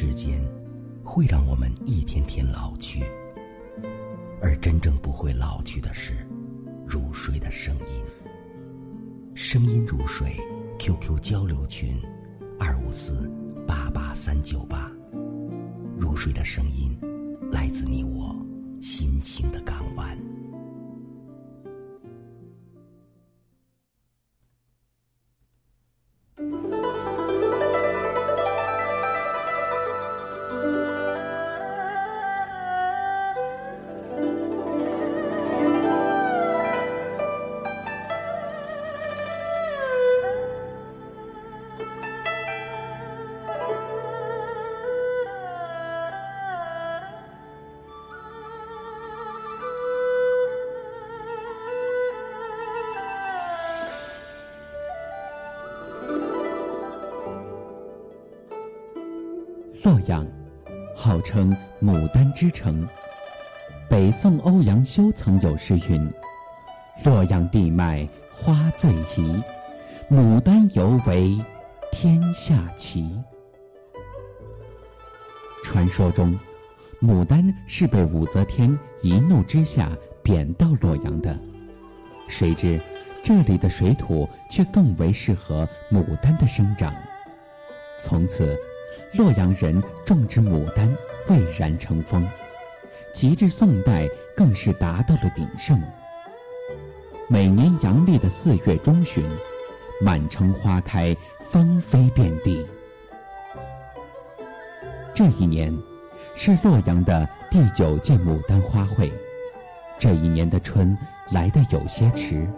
时间会让我们一天天老去，而真正不会老去的是入睡的声音。声音如水，QQ 交流群：二五四八八三九八。入睡的声音，来自你我心情的港洛阳，号称牡丹之城。北宋欧阳修曾有诗云：“洛阳地脉花最宜，牡丹尤为天下奇。”传说中，牡丹是被武则天一怒之下贬到洛阳的，谁知这里的水土却更为适合牡丹的生长，从此。洛阳人种植牡丹蔚然成风，及至宋代更是达到了鼎盛。每年阳历的四月中旬，满城花开，芳菲遍地。这一年，是洛阳的第九届牡丹花会。这一年的春来得有些迟，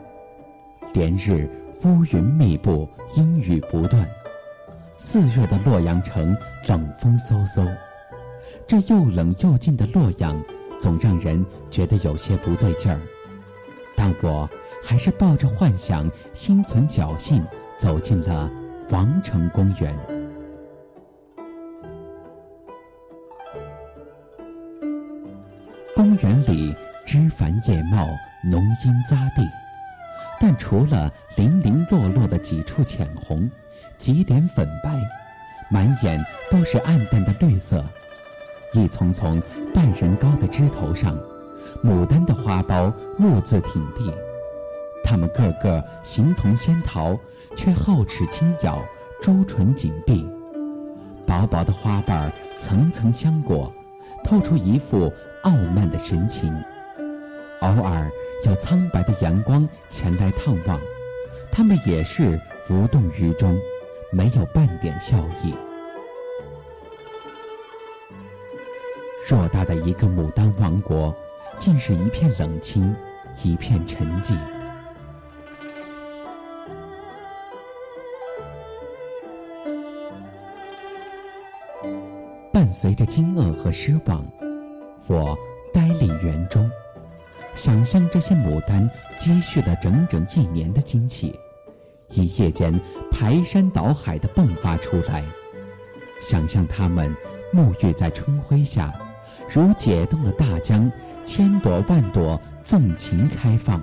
连日乌云密布，阴雨不断。四月的洛阳城冷风嗖嗖，这又冷又静的洛阳，总让人觉得有些不对劲儿。但我还是抱着幻想，心存侥幸，走进了王城公园。公园里枝繁叶茂，浓荫匝地，但除了零零落落的几处浅红。几点粉白，满眼都是暗淡的绿色。一丛丛半人高的枝头上，牡丹的花苞兀自挺立。它们个个形同仙桃，却皓齿轻咬，朱唇紧闭。薄薄的花瓣层层相裹，透出一副傲慢的神情。偶尔有苍白的阳光前来探望，他们也是无动于衷。没有半点笑意。偌大的一个牡丹王国，竟是一片冷清，一片沉寂。伴随着惊愕和失望，我呆立园中，想象这些牡丹积蓄了整整一年的精气。一夜间排山倒海地迸发出来，想象它们沐浴在春晖下，如解冻的大江，千朵万朵纵情开放；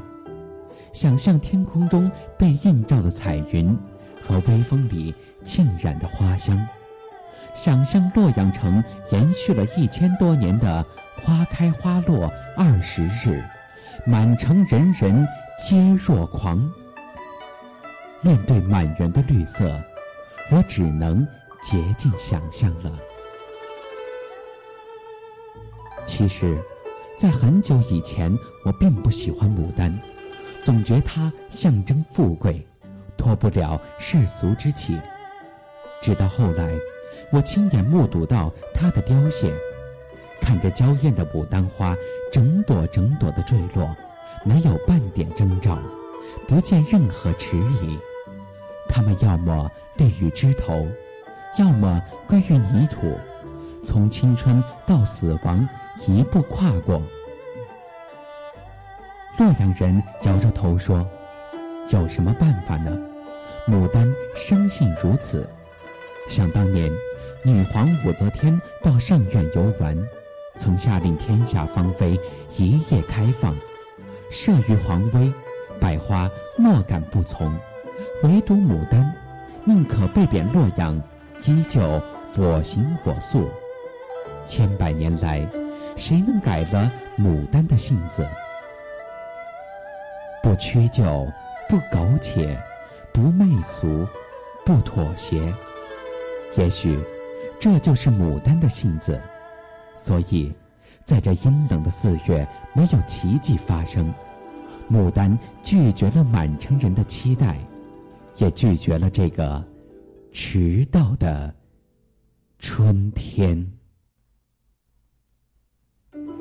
想象天空中被映照的彩云，和微风里浸染的花香；想象洛阳城延续了一千多年的花开花落二十日，满城人人皆若狂。面对满园的绿色，我只能竭尽想象了。其实，在很久以前，我并不喜欢牡丹，总觉它象征富贵，脱不了世俗之气。直到后来，我亲眼目睹到它的凋谢，看着娇艳的牡丹花整朵整朵的坠落，没有半点征兆。不见任何迟疑，它们要么立于枝头，要么归于泥土，从青春到死亡一步跨过。洛阳人摇着头说：“有什么办法呢？牡丹生性如此。想当年，女皇武则天到上苑游玩，曾下令天下芳菲，一夜开放，慑于皇威。”百花莫敢不从，唯独牡丹，宁可被贬洛阳，依旧我行我素，千百年来，谁能改了牡丹的性子？不屈就，不苟且，不媚俗，不妥协。也许，这就是牡丹的性子。所以，在这阴冷的四月，没有奇迹发生。牡丹拒绝了满城人的期待，也拒绝了这个迟到的春天。